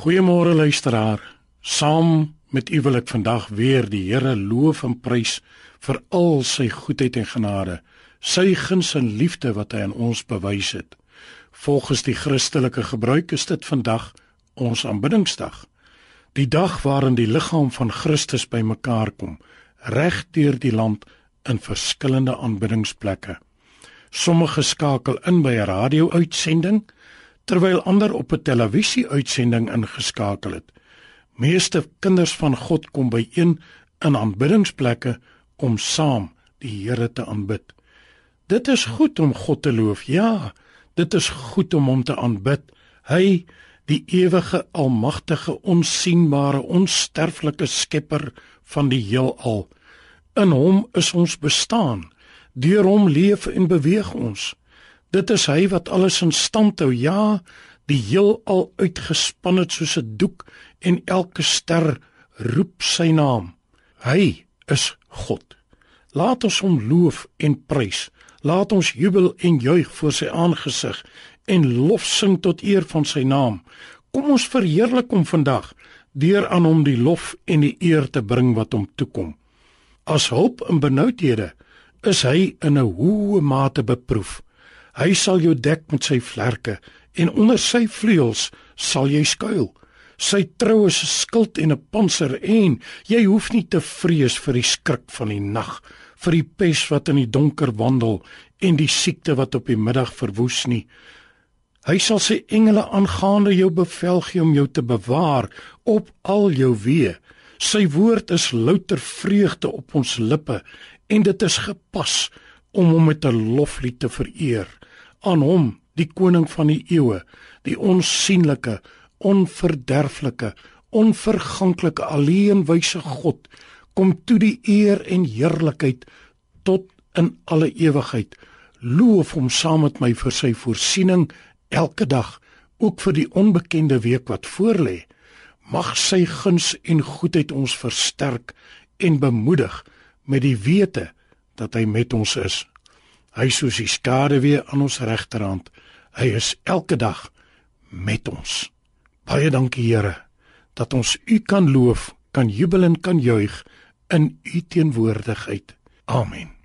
Goeiemôre luisteraar. Saam met u wil ek vandag weer die Here loof en prys vir al sy goedheid en genade, sy guns en liefde wat hy aan ons bewys het. Volgens die Christelike gebruik is dit vandag ons aanbiddingsdag. Die dag waarin die liggaam van Christus bymekaar kom, reg deur die land in verskillende aanbiddingsplekke. Sommige skakel in by 'n radio-uitsending terwyl ander op 'n televisie-uitsending ingeskakel het. Meeste kinders van God kom byeen in aanbiddingsplekke om saam die Here te aanbid. Dit is goed om God te loof. Ja, dit is goed om hom te aanbid. Hy, die ewige, almagtige, onsigbare, onsterflike skepper van die heelal. In hom is ons bestaan. Deur hom leef en beweeg ons. Dit is hy wat alles in stand hou. Ja, die heelal uitgespan het soos 'n doek en elke ster roep sy naam. Hy is God. Laat ons hom loof en prys. Laat ons jubel en juig voor sy aangesig en lof sing tot eer van sy naam. Kom ons verheerlik hom vandag deur aan hom die lof en die eer te bring wat hom toekom. As hulp in benoudhede is hy in 'n hoë mate beproef. Hy sal jou dek met sy vlerke en onder sy vleuels sal jy skuil. Sy trou is 'n skild en 'n panser en jy hoef nie te vrees vir die skrik van die nag, vir die pes wat in die donker wandel en die siekte wat op die middag verwoes nie. Hy sal sy engele aangaande jou bevel gee om jou te bewaar op al jou weë. Sy woord is louter vreugde op ons lippe en dit is gepas om hom met 'n loflied te vereer aan hom die koning van die eeue die onsigbare onverderflike onverganklike alleenwyse god kom toe die eer en heerlikheid tot in alle ewigheid. Loof hom saam met my vir sy voorsiening elke dag ook vir die onbekende week wat voorlê. Mag sy guns en goedheid ons versterk en bemoedig met die wete dat hy met ons is Hy soos die skade weer aan ons regterhand. Hy is elke dag met ons. Baie dankie Here dat ons U kan loof, kan jubel en kan juig in U teenwoordigheid. Amen.